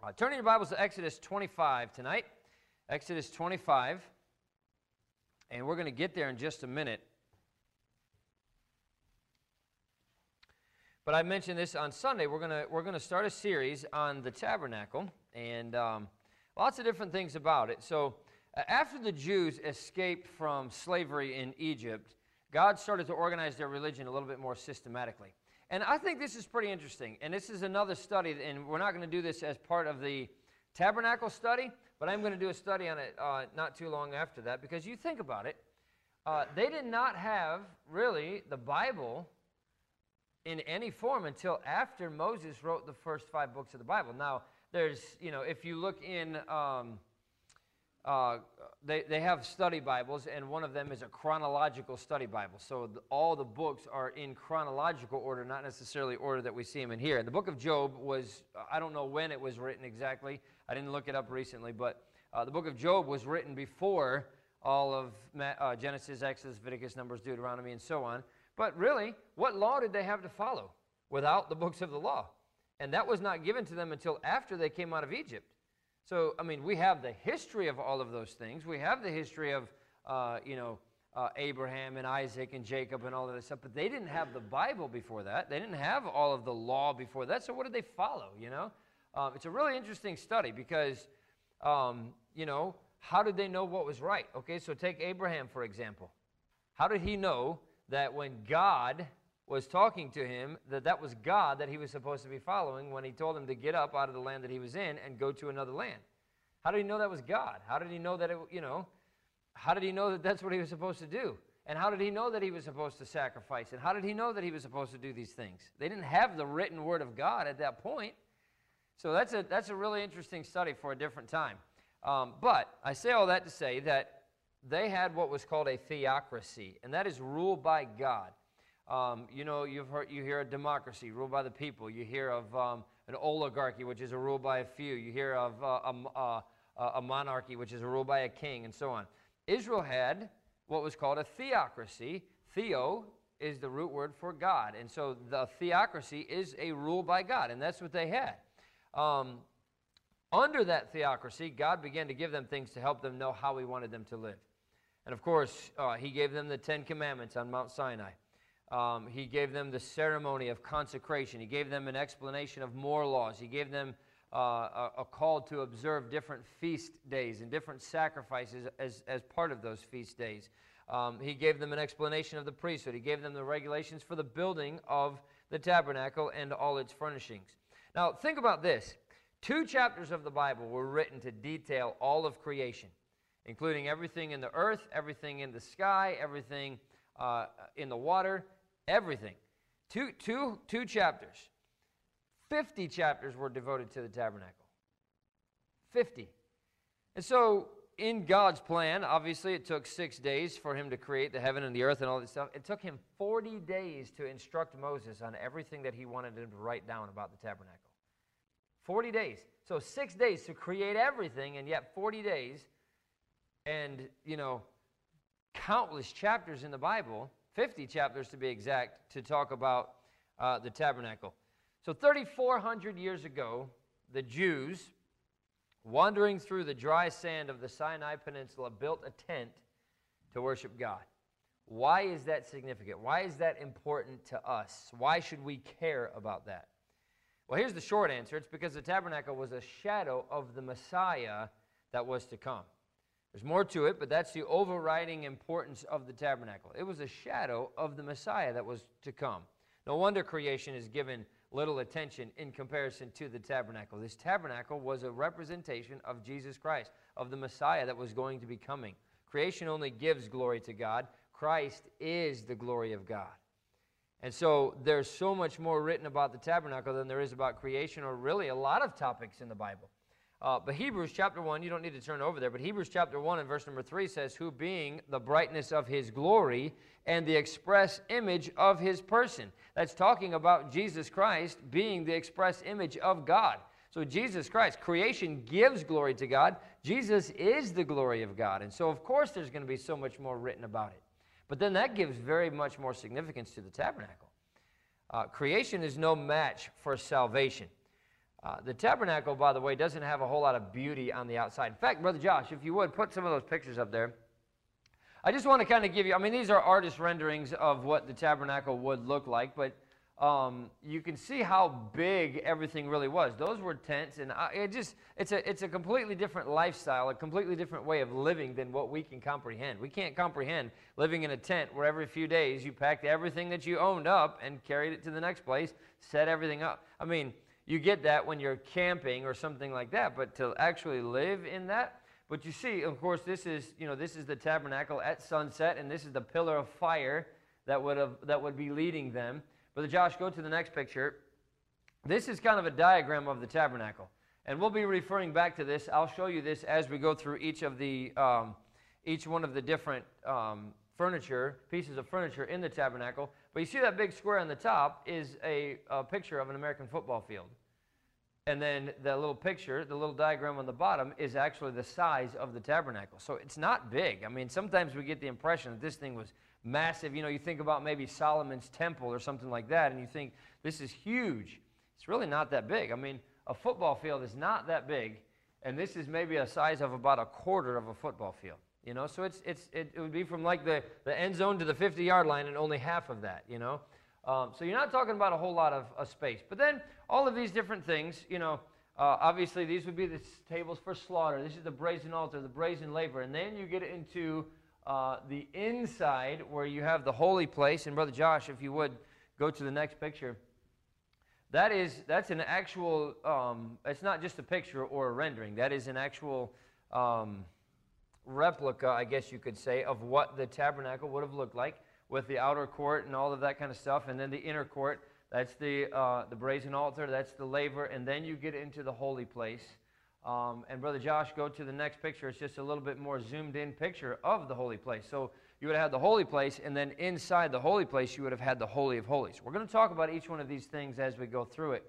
Uh, turning your Bibles to Exodus 25 tonight. Exodus 25. And we're going to get there in just a minute. But I mentioned this on Sunday. We're going to, we're going to start a series on the tabernacle and um, lots of different things about it. So, uh, after the Jews escaped from slavery in Egypt, God started to organize their religion a little bit more systematically. And I think this is pretty interesting. And this is another study, and we're not going to do this as part of the tabernacle study, but I'm going to do a study on it uh, not too long after that because you think about it. Uh, they did not have really the Bible in any form until after Moses wrote the first five books of the Bible. Now, there's, you know, if you look in. Um, uh, they, they have study Bibles, and one of them is a chronological study Bible. So the, all the books are in chronological order, not necessarily order that we see them in here. And the book of Job was, I don't know when it was written exactly. I didn't look it up recently, but uh, the book of Job was written before all of uh, Genesis, Exodus, Leviticus, Numbers, Deuteronomy, and so on. But really, what law did they have to follow without the books of the law? And that was not given to them until after they came out of Egypt. So, I mean, we have the history of all of those things. We have the history of, uh, you know, uh, Abraham and Isaac and Jacob and all of this stuff, but they didn't have the Bible before that. They didn't have all of the law before that. So, what did they follow, you know? Um, it's a really interesting study because, um, you know, how did they know what was right? Okay, so take Abraham, for example. How did he know that when God was talking to him that that was God that he was supposed to be following when he told him to get up out of the land that he was in and go to another land. How did he know that was God? How did he know that it, you know, how did he know that that's what he was supposed to do? And how did he know that he was supposed to sacrifice? And how did he know that he was supposed to do these things? They didn't have the written word of God at that point. So that's a, that's a really interesting study for a different time. Um, but I say all that to say that they had what was called a theocracy, and that is ruled by God. Um, you know, you've heard, you hear a democracy ruled by the people. You hear of um, an oligarchy, which is a rule by a few. You hear of uh, a, uh, a monarchy, which is a rule by a king, and so on. Israel had what was called a theocracy. Theo is the root word for God. And so the theocracy is a rule by God, and that's what they had. Um, under that theocracy, God began to give them things to help them know how He wanted them to live. And of course, uh, He gave them the Ten Commandments on Mount Sinai. Um, he gave them the ceremony of consecration. He gave them an explanation of more laws. He gave them uh, a, a, call to observe different feast days and different sacrifices as, as part of those feast days. Um, he gave them an explanation of the priesthood. He gave them the regulations for the building of the tabernacle and all its furnishings. Now, think about this. Two chapters of the Bible were written to detail all of creation, including everything in the earth, everything in the sky, everything uh, in the water, Everything. Two, two, two chapters. 50 chapters were devoted to the tabernacle. 50. And so, in God's plan, obviously, it took six days for him to create the heaven and the earth and all this stuff. It took him 40 days to instruct Moses on everything that he wanted him to write down about the tabernacle. 40 days. So, six days to create everything, and yet 40 days, and, you know, countless chapters in the Bible 50 chapters to be exact, to talk about uh, the tabernacle. So, 3,400 years ago, the Jews, wandering through the dry sand of the Sinai Peninsula, built a tent to worship God. Why is that significant? Why is that important to us? Why should we care about that? Well, here's the short answer it's because the tabernacle was a shadow of the Messiah that was to come. There's more to it, but that's the overriding importance of the tabernacle. It was a shadow of the Messiah that was to come. No wonder creation is given little attention in comparison to the tabernacle. This tabernacle was a representation of Jesus Christ, of the Messiah that was going to be coming. Creation only gives glory to God, Christ is the glory of God. And so there's so much more written about the tabernacle than there is about creation, or really a lot of topics in the Bible. Uh, but Hebrews chapter 1, you don't need to turn over there, but Hebrews chapter 1 and verse number 3 says, Who being the brightness of his glory and the express image of his person. That's talking about Jesus Christ being the express image of God. So, Jesus Christ, creation gives glory to God. Jesus is the glory of God. And so, of course, there's going to be so much more written about it. But then that gives very much more significance to the tabernacle. Uh, creation is no match for salvation. Uh, the tabernacle, by the way, doesn't have a whole lot of beauty on the outside. In fact, Brother Josh, if you would, put some of those pictures up there. I just want to kind of give you, I mean, these are artist renderings of what the tabernacle would look like, but um, you can see how big everything really was. Those were tents, and I, it just, it's a, it's a completely different lifestyle, a completely different way of living than what we can comprehend. We can't comprehend living in a tent where every few days you packed everything that you owned up and carried it to the next place, set everything up. I mean, you get that when you're camping or something like that, but to actually live in that, but you see, of course, this is, you know, this is the tabernacle at sunset, and this is the pillar of fire that would, have, that would be leading them. Brother Josh, go to the next picture. This is kind of a diagram of the tabernacle. And we'll be referring back to this. I'll show you this as we go through each of the, um, each one of the different um, furniture, pieces of furniture in the tabernacle. But you see that big square on the top is a, a picture of an American football field. And then the little picture, the little diagram on the bottom, is actually the size of the tabernacle. So it's not big. I mean, sometimes we get the impression that this thing was massive. You know, you think about maybe Solomon's temple or something like that, and you think this is huge. It's really not that big. I mean, a football field is not that big, and this is maybe a size of about a quarter of a football field. You know, so it's, it's, it, it would be from like the, the end zone to the 50 yard line and only half of that, you know. Um, so you're not talking about a whole lot of, of space. But then all of these different things, you know, uh, obviously these would be the tables for slaughter. This is the brazen altar, the brazen laver. And then you get into uh, the inside where you have the holy place. And Brother Josh, if you would go to the next picture. That is, that's an actual, um, it's not just a picture or a rendering. That is an actual um, replica, I guess you could say, of what the tabernacle would have looked like with the outer court and all of that kind of stuff. And then the inner court, that's the, uh, the brazen altar, that's the laver. And then you get into the holy place. Um, and Brother Josh, go to the next picture. It's just a little bit more zoomed in picture of the holy place. So you would have had the holy place, and then inside the holy place, you would have had the Holy of Holies. We're going to talk about each one of these things as we go through it.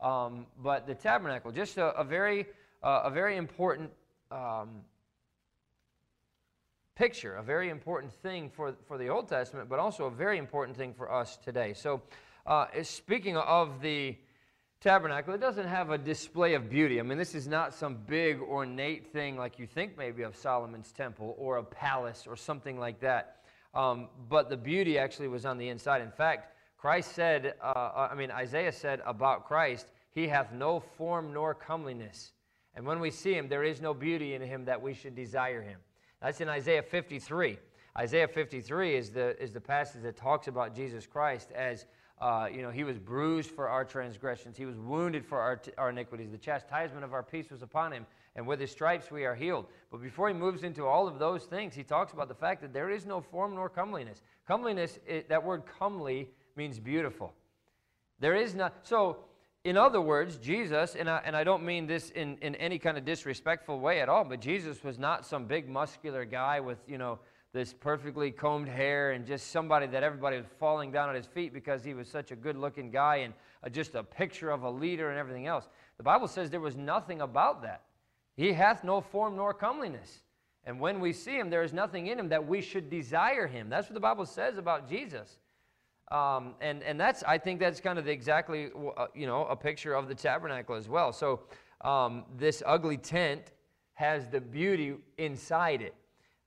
Um, but the tabernacle, just a, a very, uh, a very important um, picture, a very important thing for, for the Old Testament, but also a very important thing for us today. So, uh, speaking of the tabernacle, it doesn't have a display of beauty. I mean, this is not some big ornate thing like you think maybe of Solomon's temple or a palace or something like that. Um, but the beauty actually was on the inside. In fact, Christ said, uh, uh, I mean, Isaiah said about Christ, He hath no form nor comeliness. And when we see Him, there is no beauty in Him that we should desire Him. That's in Isaiah 53. Isaiah 53 is the, is the passage that talks about Jesus Christ as uh, you know, he was bruised for our transgressions. He was wounded for our, t- our iniquities. The chastisement of our peace was upon him, and with his stripes we are healed. But before he moves into all of those things, he talks about the fact that there is no form nor comeliness. Comeliness, it, that word comely means beautiful. There is not. So, in other words, Jesus, and I, and I don't mean this in, in any kind of disrespectful way at all, but Jesus was not some big muscular guy with, you know, this perfectly combed hair and just somebody that everybody was falling down at his feet because he was such a good looking guy and just a picture of a leader and everything else. The Bible says there was nothing about that. He hath no form nor comeliness. And when we see him, there is nothing in him that we should desire him. That's what the Bible says about Jesus. Um, and, and that's, I think that's kind of exactly, uh, you know, a picture of the tabernacle as well. So um, this ugly tent has the beauty inside it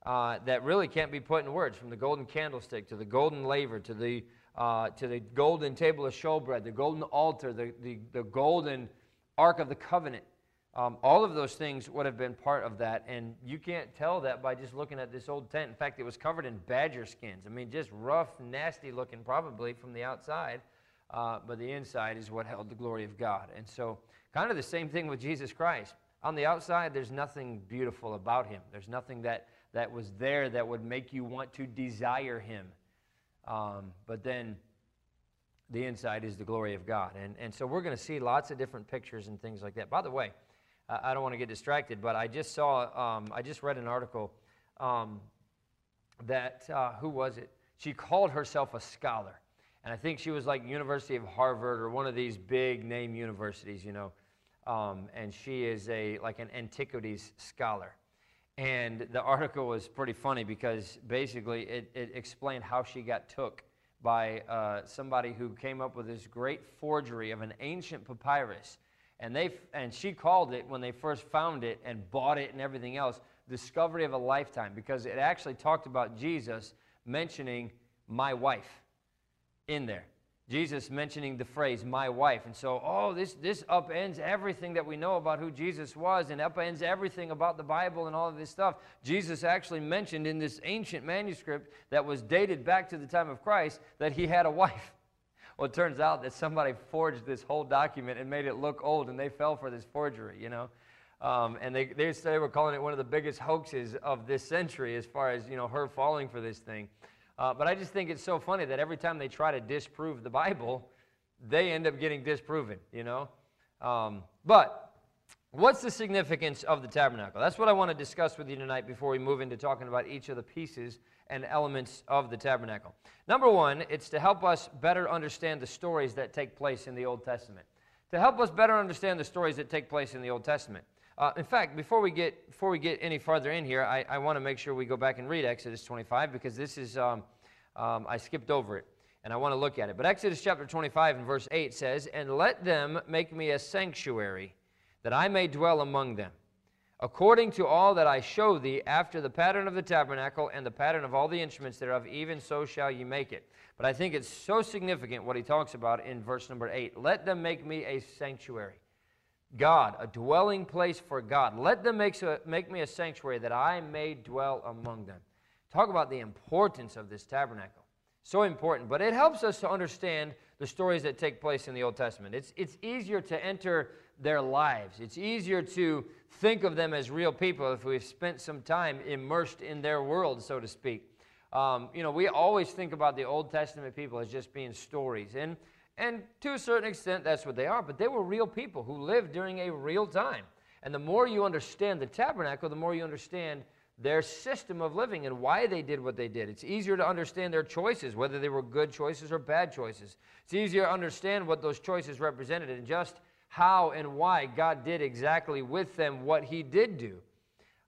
uh, that really can't be put in words from the golden candlestick to the golden laver to the, uh, to the golden table of showbread, the golden altar, the, the, the golden ark of the covenant. Um, all of those things would have been part of that, and you can't tell that by just looking at this old tent. In fact, it was covered in badger skins. I mean, just rough, nasty looking, probably from the outside, uh, but the inside is what held the glory of God. And so, kind of the same thing with Jesus Christ. On the outside, there's nothing beautiful about him. There's nothing that that was there that would make you want to desire him. Um, but then the inside is the glory of God. And, and so we're going to see lots of different pictures and things like that. By the way, I, don't want to get distracted, but I just saw, um, I just read an article um, that, uh, who was it? She called herself a scholar. And I think she was like University of Harvard or one of these big name universities, you know. Um, and she is a like an antiquities scholar. And the article was pretty funny because basically it, it explained how she got took by uh, somebody who came up with this great forgery of an ancient papyrus. And, they, and she called it, when they first found it and bought it and everything else, discovery of a lifetime because it actually talked about Jesus mentioning my wife in there. Jesus mentioning the phrase, my wife. And so, oh, this, this upends everything that we know about who Jesus was and upends everything about the Bible and all of this stuff. Jesus actually mentioned in this ancient manuscript that was dated back to the time of Christ that he had a wife. Well, it turns out that somebody forged this whole document and made it look old, and they fell for this forgery, you know. Um, and they, they, they were calling it one of the biggest hoaxes of this century as far as, you know, her falling for this thing. Uh, but I just think it's so funny that every time they try to disprove the Bible, they end up getting disproven, you know. Um, but what's the significance of the tabernacle? That's what I want to discuss with you tonight before we move into talking about each of the pieces and elements of the tabernacle. Number one, it's to help us better understand the stories that take place in the Old Testament. To help us better understand the stories that take place in the Old Testament. Uh, in fact, before we get before we get any farther in here, I, I want to make sure we go back and read Exodus 25 because this is um, um, I skipped over it and I want to look at it. But Exodus chapter 25 and verse 8 says, "And let them make me a sanctuary, that I may dwell among them." according to all that I show thee, after the pattern of the tabernacle and the pattern of all the instruments thereof, even so shall ye make it. But I think it's so significant what he talks about in verse number 8. Let them make me a sanctuary. God, a dwelling place for God. Let them make, make me a sanctuary that I may dwell among them. Talk about the importance of this tabernacle. So important, but it helps us to understand the stories that take place in the Old Testament. It's, it's easier to enter their lives, it's easier to think of them as real people if we've spent some time immersed in their world, so to speak. Um, you know, we always think about the Old Testament people as just being stories. And and to a certain extent, that's what they are. But they were real people who lived during a real time. And the more you understand the tabernacle, the more you understand their system of living and why they did what they did. It's easier to understand their choices, whether they were good choices or bad choices. It's easier to understand what those choices represented and just how and why God did exactly with them what He did do.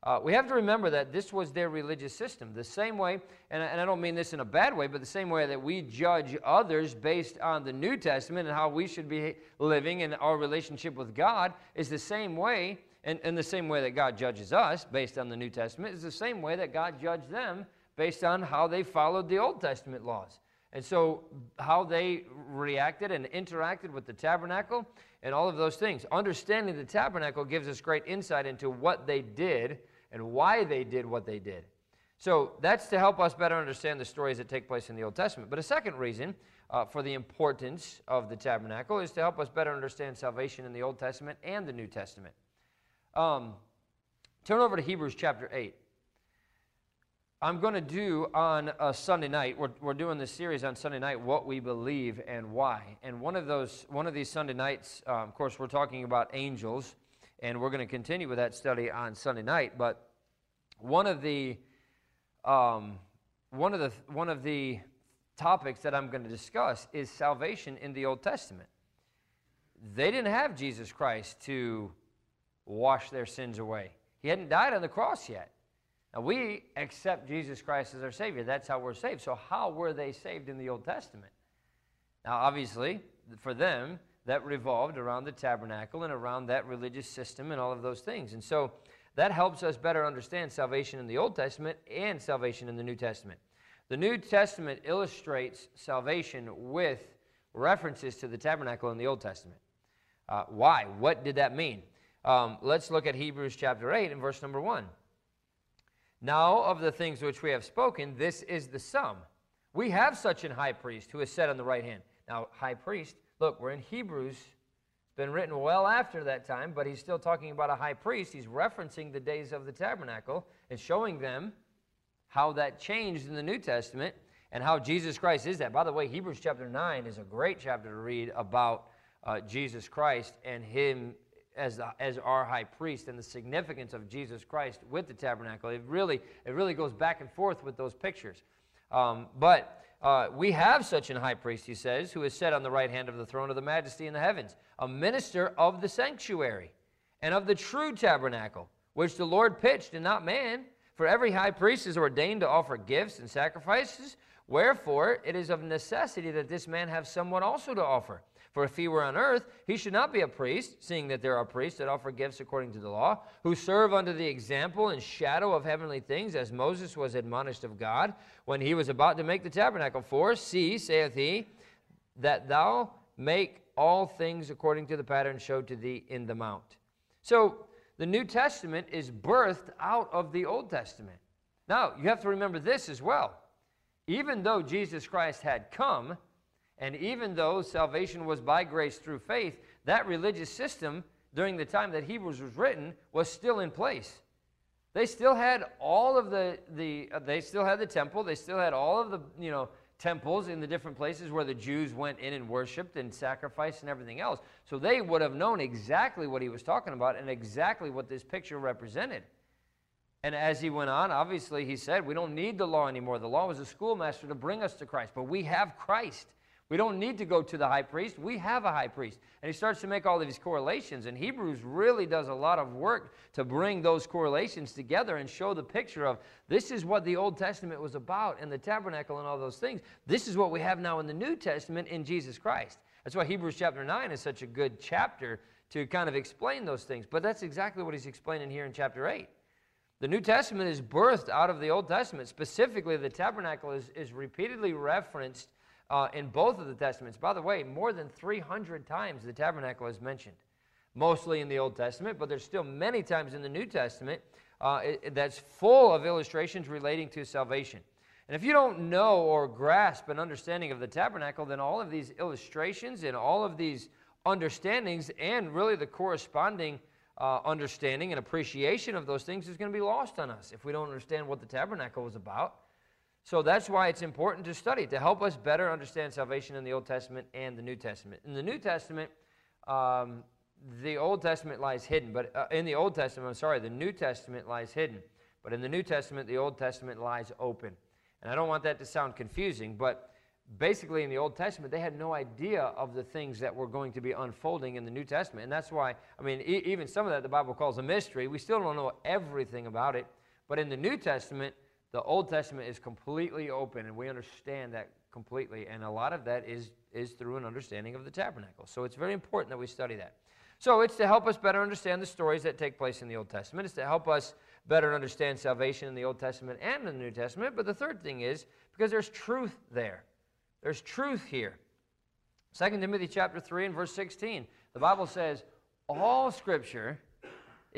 Uh, we have to remember that this was their religious system. The same way, and, and I don't mean this in a bad way, but the same way that we judge others based on the New Testament and how we should be living in our relationship with God is the same way, and, and the same way that God judges us based on the New Testament is the same way that God judged them based on how they followed the Old Testament laws. And so, how they reacted and interacted with the tabernacle and all of those things. Understanding the tabernacle gives us great insight into what they did and why they did what they did. So that's to help us better understand the stories that take place in the Old Testament. But a second reason uh, for the importance of the tabernacle is to help us better understand salvation in the Old Testament and the New Testament. Um, turn over to Hebrews chapter 8. I'm going to do on a Sunday night. We're, we're doing this series on Sunday night, what we believe and why. And one of those, one of these Sunday nights, uh, of course, we're talking about angels and we're going to continue with that study on Sunday night. But one of the um, one of the one of the topics that I'm going to discuss is salvation in the Old Testament. They didn't have Jesus Christ to wash their sins away. He hadn't died on the cross yet. Now we accept Jesus Christ as our Savior. That's how we're saved. So how were they saved in the Old Testament? Now, obviously, for them, that revolved around the tabernacle and around that religious system and all of those things. And so that helps us better understand salvation in the Old Testament and salvation in the New Testament. The New Testament illustrates salvation with references to the tabernacle in the Old Testament. Uh, why? What did that mean? Um, let's look at Hebrews chapter 8 and verse number 1. Now, of the things which we have spoken, this is the sum. We have such an high priest who is set on the right hand. Now, high priest Look, we're in Hebrews. It's been written well after that time, but he's still talking about a high priest. He's referencing the days of the tabernacle and showing them how that changed in the New Testament and how Jesus Christ is that. By the way, Hebrews chapter 9 is a great chapter to read about uh, Jesus Christ and him as, the, as our high priest and the significance of Jesus Christ with the tabernacle. It really, it really goes back and forth with those pictures. Um, but uh, we have such an high priest, he says, who is set on the right hand of the throne of the majesty in the heavens, a minister of the sanctuary and of the true tabernacle, which the Lord pitched and not man. For every high priest is ordained to offer gifts and sacrifices. Wherefore, it is of necessity that this man have someone also to offer. For if he were on earth, he should not be a priest, seeing that there are priests that offer gifts according to the law, who serve under the example and shadow of heavenly things, as Moses was admonished of God when he was about to make the tabernacle. For, see, saith he, that thou make all things according to the pattern showed to thee in the mount. So, the New Testament is birthed out of the Old Testament. Now, you have to remember this as well. Even though Jesus Christ had come, and even though salvation was by grace through faith, that religious system during the time that Hebrews was written was still in place. They still had all of the, the uh, they still had the temple, they still had all of the, you know, temples in the different places where the Jews went in and worshiped and sacrificed and everything else. So they would have known exactly what he was talking about and exactly what this picture represented. And as he went on, obviously he said, We don't need the law anymore. The law was a schoolmaster to bring us to Christ, but we have Christ. We don't need to go to the high priest. We have a high priest. And he starts to make all of these correlations. And Hebrews really does a lot of work to bring those correlations together and show the picture of this is what the Old Testament was about and the tabernacle and all those things. This is what we have now in the New Testament in Jesus Christ. That's why Hebrews chapter 9 is such a good chapter to kind of explain those things. But that's exactly what he's explaining here in chapter 8. The New Testament is birthed out of the Old Testament. Specifically, the tabernacle is, is repeatedly referenced uh, in both of the Testaments. By the way, more than 300 times the tabernacle is mentioned, mostly in the Old Testament, but there's still many times in the New Testament uh, it, that's full of illustrations relating to salvation. And if you don't know or grasp an understanding of the tabernacle, then all of these illustrations and all of these understandings and really the corresponding uh, understanding and appreciation of those things is going to be lost on us if we don't understand what the tabernacle was about. So that's why it's important to study, to help us better understand salvation in the Old Testament and the New Testament. In the New Testament, um, the Old Testament lies hidden, but uh, in the Old Testament, I'm sorry, the New Testament lies hidden. But in the New Testament, the Old Testament lies open. And I don't want that to sound confusing, but basically in the Old Testament, they had no idea of the things that were going to be unfolding in the New Testament. And that's why, I mean, e- even some of that the Bible calls a mystery. We still don't know everything about it. But in the New Testament, the Old Testament is completely open, and we understand that completely. And a lot of that is, is through an understanding of the tabernacle. So it's very important that we study that. So it's to help us better understand the stories that take place in the Old Testament. It's to help us better understand salvation in the Old Testament and in the New Testament. But the third thing is because there's truth there. There's truth here. 2 Timothy chapter 3 and verse 16. The Bible says, all scripture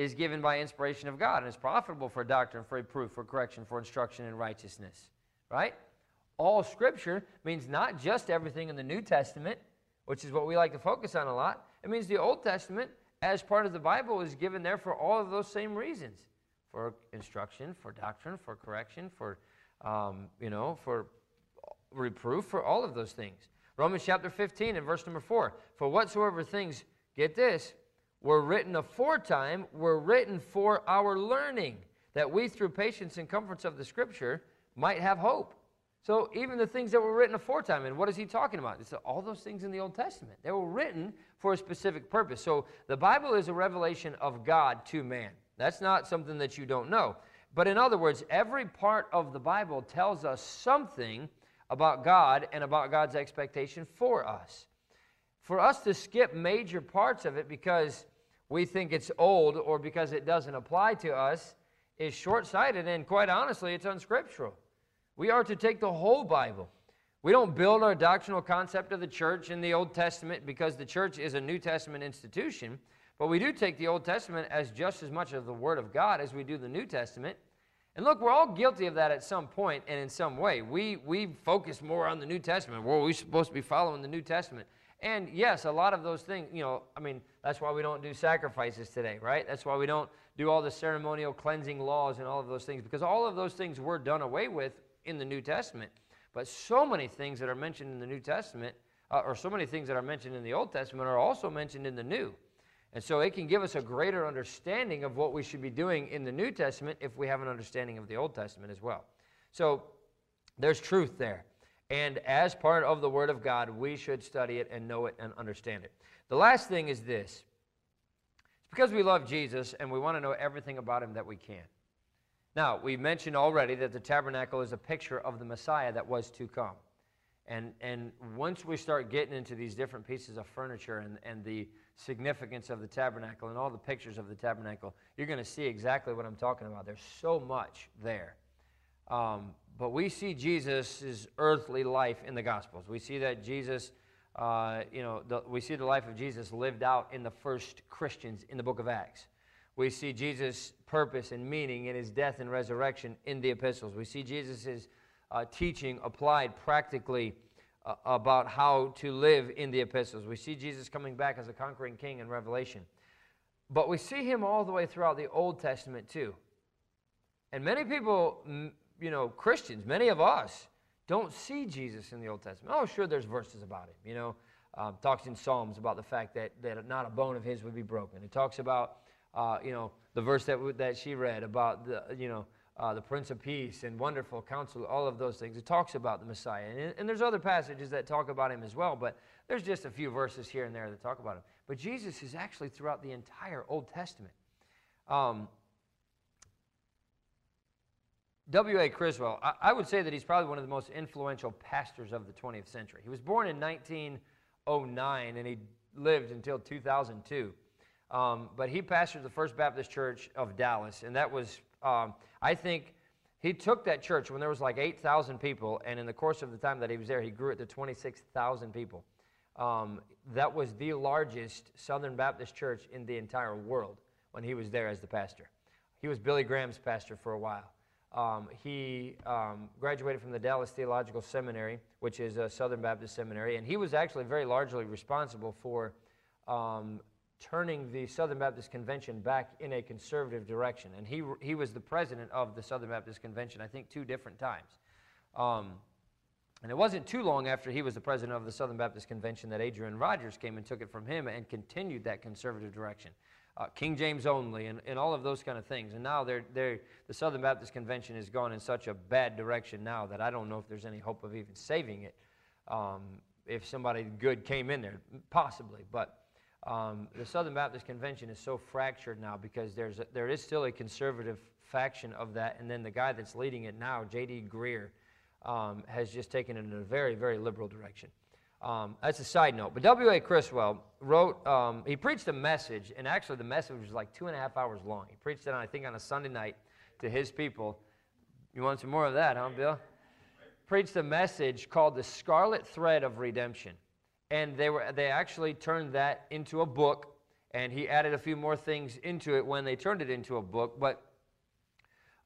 is given by inspiration of God and is profitable for doctrine, for reproof, for correction, for instruction in righteousness. Right? All Scripture means not just everything in the New Testament, which is what we like to focus on a lot. It means the Old Testament, as part of the Bible, is given there for all of those same reasons for instruction, for doctrine, for correction, for, um, you know, for reproof, for all of those things. Romans chapter 15 and verse number 4 For whatsoever things, get this, were written aforetime were written for our learning, that we through patience and comforts of the Scripture might have hope. So even the things that were written aforetime, and what is he talking about? It's all those things in the Old Testament. They were written for a specific purpose. So the Bible is a revelation of God to man. That's not something that you don't know. But in other words, every part of the Bible tells us something about God and about God's expectation for us. For us to skip major parts of it because we think it's old or because it doesn't apply to us is short sighted, and quite honestly, it's unscriptural. We are to take the whole Bible. We don't build our doctrinal concept of the church in the Old Testament because the church is a New Testament institution, but we do take the Old Testament as just as much of the Word of God as we do the New Testament. And look, we're all guilty of that at some point and in some way. We, we focus more on the New Testament. Well, we're supposed to be following the New Testament. And yes, a lot of those things, you know, I mean, that's why we don't do sacrifices today, right? That's why we don't do all the ceremonial cleansing laws and all of those things, because all of those things were done away with in the New Testament. But so many things that are mentioned in the New Testament, uh, or so many things that are mentioned in the Old Testament, are also mentioned in the New. And so it can give us a greater understanding of what we should be doing in the New Testament if we have an understanding of the Old Testament as well. So there's truth there. And as part of the Word of God, we should study it and know it and understand it. The last thing is this it's because we love Jesus and we want to know everything about Him that we can. Now, we mentioned already that the tabernacle is a picture of the Messiah that was to come. And, and once we start getting into these different pieces of furniture and, and the significance of the tabernacle and all the pictures of the tabernacle, you're going to see exactly what I'm talking about. There's so much there. Um, but we see Jesus' earthly life in the Gospels. We see that Jesus, uh, you know, the, we see the life of Jesus lived out in the first Christians in the book of Acts. We see Jesus' purpose and meaning in his death and resurrection in the epistles. We see Jesus' uh, teaching applied practically uh, about how to live in the epistles. We see Jesus coming back as a conquering king in Revelation. But we see him all the way throughout the Old Testament too. And many people, you know, Christians, many of us, don't see Jesus in the Old Testament. Oh, sure, there's verses about him. You know, um, talks in Psalms about the fact that, that not a bone of his would be broken. It talks about, uh, you know, the verse that, that she read about the, you know, uh, the Prince of Peace and Wonderful Counselor, all of those things. It talks about the Messiah. And, and there's other passages that talk about him as well, but there's just a few verses here and there that talk about him. But Jesus is actually throughout the entire Old Testament. Um, W.A. Criswell, I, I, would say that he's probably one of the most influential pastors of the 20th century. He was born in 1909 and he lived until 2002. Um, but he pastored the First Baptist Church of Dallas, and that was um, I think he took that church when there was like 8,000 people, and in the course of the time that he was there, he grew it to 26,000 people. Um, that was the largest Southern Baptist church in the entire world when he was there as the pastor. He was Billy Graham's pastor for a while. Um, he um, graduated from the Dallas Theological Seminary, which is a Southern Baptist seminary, and he was actually very largely responsible for um, turning the Southern Baptist Convention back in a conservative direction. And he, he was the president of the Southern Baptist Convention, I think, two different times. Um, and it wasn't too long after he was the president of the Southern Baptist Convention that Adrian Rogers came and took it from him and continued that conservative direction. Uh, King James only and, and all of those kind of things. And now they're, they're, the Southern Baptist Convention has gone in such a bad direction now that I don't know if there's any hope of even saving it. Um, if somebody good came in there, possibly. But um, the Southern Baptist Convention is so fractured now because there's a, there is still a conservative faction of that, and then the guy that's leading it now, J.D. Greear, um, has just taken it in a very, very liberal direction. Um, that's a side note. But W.A. Criswell wrote, um, he preached a message, and actually the message was like two and a half hours long. He preached it, on, I think, on a Sunday night to his people. You want some more of that, huh, Bill? Preached a message called The Scarlet Thread of Redemption and they were they actually turned that into a book and he added a few more things into it when they turned it into a book but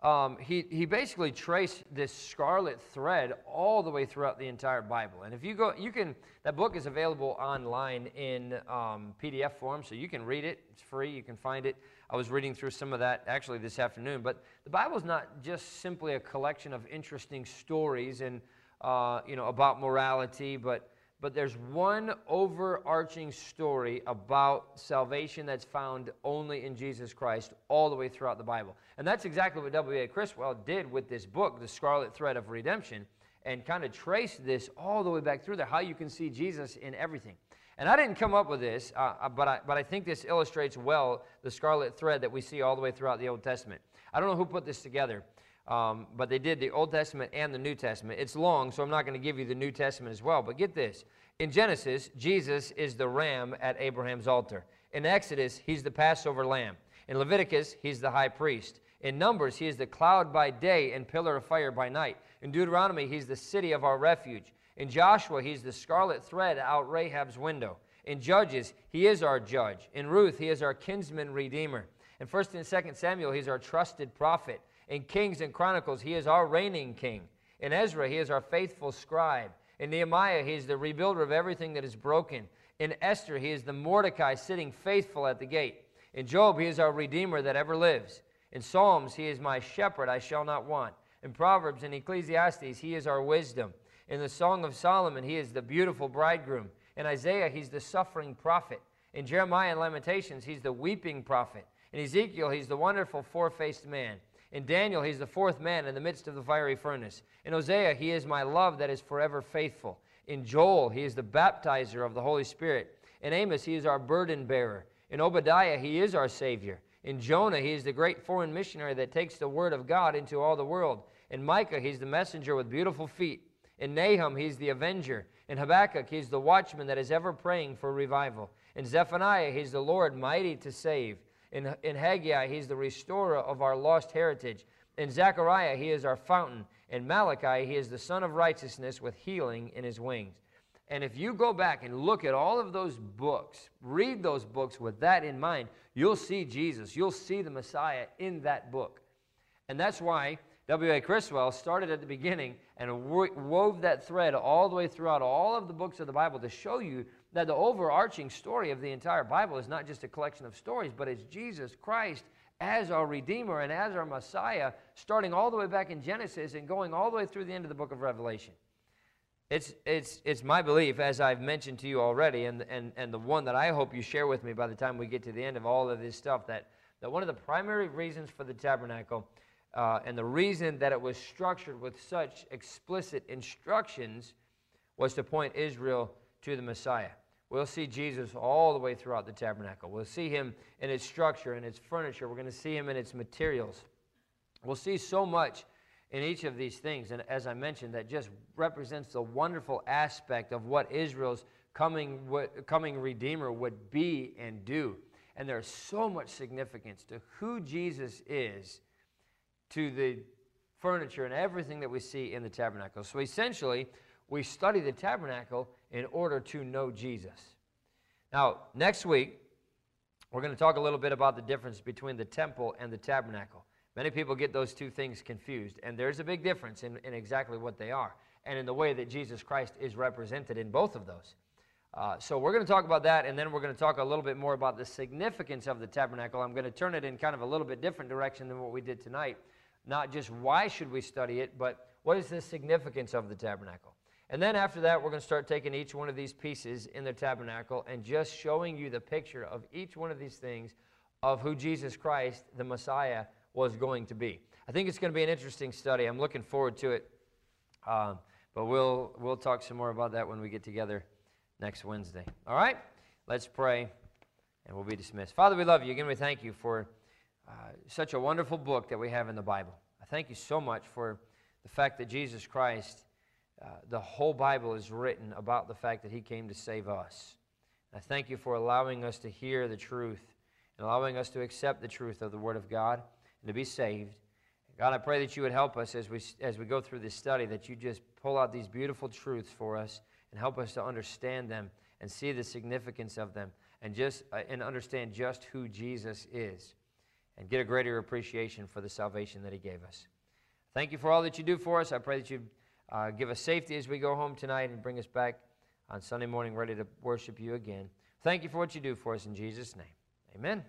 um, he, he basically traced this scarlet thread all the way throughout the entire bible. And if you go you can that book is available online in um, pdf form so you can read it. It's free. You can find it. I was reading through some of that actually this afternoon. But the bible is not just simply a collection of interesting stories and uh, you know about morality but but there's one overarching story about salvation that's found only in Jesus Christ all the way throughout the Bible. And that's exactly what W.A. Criswell did with this book, The Scarlet Thread of Redemption, and kind of traced this all the way back through there, how you can see Jesus in everything. And I didn't come up with this, uh, uh but, I, but I think this illustrates well the scarlet thread that we see all the way throughout the Old Testament. I don't know who put this together, um, but they did the Old Testament and the New Testament. It's long, so I'm not going to give you the New Testament as well. But get this in Genesis, Jesus is the ram at Abraham's altar. In Exodus, he's the Passover lamb. In Leviticus, he's the high priest. In Numbers, he is the cloud by day and pillar of fire by night. In Deuteronomy, he's the city of our refuge. In Joshua, he's the scarlet thread out Rahab's window. In Judges, he is our judge. In Ruth, he is our kinsman redeemer. In 1st and 2nd Samuel, he's our trusted prophet. In Kings and Chronicles, he is our reigning king. In Ezra, he is our faithful scribe. In Nehemiah, he is the rebuilder of everything that is broken. In Esther, he is the Mordecai sitting faithful at the gate. In Job, he is our Redeemer that ever lives. In Psalms, he is my shepherd, I shall not want. In Proverbs and Ecclesiastes, he is our wisdom. In the Song of Solomon, he is the beautiful bridegroom. In Isaiah, he's the suffering prophet. In Jeremiah and Lamentations, he's the weeping prophet. In Ezekiel, he's the wonderful four faced man. In Daniel, he's the fourth man in the midst of the fiery furnace. In Hosea, he is my love that is forever faithful. In Joel, he is the baptizer of the Holy Spirit. In Amos, he is our burden bearer. In Obadiah, he is our Savior. In Jonah, he is the great foreign missionary that takes the word of God into all the world. In Micah, he's the messenger with beautiful feet. In Nahum, he's the avenger. In Habakkuk, he's the watchman that is ever praying for revival. In Zephaniah, he's the Lord mighty to save. In, in Haggai, he's the restorer of our lost heritage. In Zechariah, he is our fountain. In Malachi, he is the Son of righteousness with healing in his wings. And if you go back and look at all of those books, read those books with that in mind, you'll see Jesus. You'll see the Messiah in that book. And that's why W.A. Criswell started at the beginning and wove that thread all the way throughout all of the books of the Bible to show you that the overarching story of the entire Bible is not just a collection of stories, but it's Jesus Christ as our Redeemer and as our Messiah, starting all the way back in Genesis and going all the way through the end of the book of Revelation. It's, it's, it's my belief, as I've mentioned to you already, and, and, and the one that I hope you share with me by the time we get to the end of all of this stuff, that, that one of the primary reasons for the tabernacle uh, and the reason that it was structured with such explicit instructions was to point Israel to the Messiah. We'll see Jesus all the way throughout the tabernacle. We'll see him in its structure, in its furniture. We're going to see him in its materials. We'll see so much in each of these things. And as I mentioned, that just represents the wonderful aspect of what Israel's coming, coming Redeemer would be and do. And there's so much significance to who Jesus is to the furniture and everything that we see in the tabernacle. So essentially, we study the tabernacle in order to know Jesus. Now, next week, we're going to talk a little bit about the difference between the temple and the tabernacle. Many people get those two things confused, and there's a big difference in, in exactly what they are and in the way that Jesus Christ is represented in both of those. Uh, so we're going to talk about that, and then we're going to talk a little bit more about the significance of the tabernacle. I'm going to turn it in kind of a little bit different direction than what we did tonight not just why should we study it, but what is the significance of the tabernacle. And then after that, we're going to start taking each one of these pieces in the tabernacle and just showing you the picture of each one of these things of who Jesus Christ, the Messiah, was going to be. I think it's going to be an interesting study. I'm looking forward to it. Um, but we'll, we'll talk some more about that when we get together next Wednesday. All right? Let's pray and we'll be dismissed. Father, we love you. Again, we thank you for. Uh, such a wonderful book that we have in the Bible. I thank you so much for the fact that Jesus Christ, uh, the whole Bible is written about the fact that he came to save us. I thank you for allowing us to hear the truth and allowing us to accept the truth of the Word of God and to be saved. God, I pray that you would help us as we, as we go through this study, that you just pull out these beautiful truths for us and help us to understand them and see the significance of them and just uh, and understand just who Jesus is and get a greater appreciation for the salvation that He gave us. Thank you for all that you do for us. I pray that you uh, give us safety as we go home tonight and bring us back on Sunday morning ready to worship you again. Thank you for what you do for us in Jesus' name. Amen.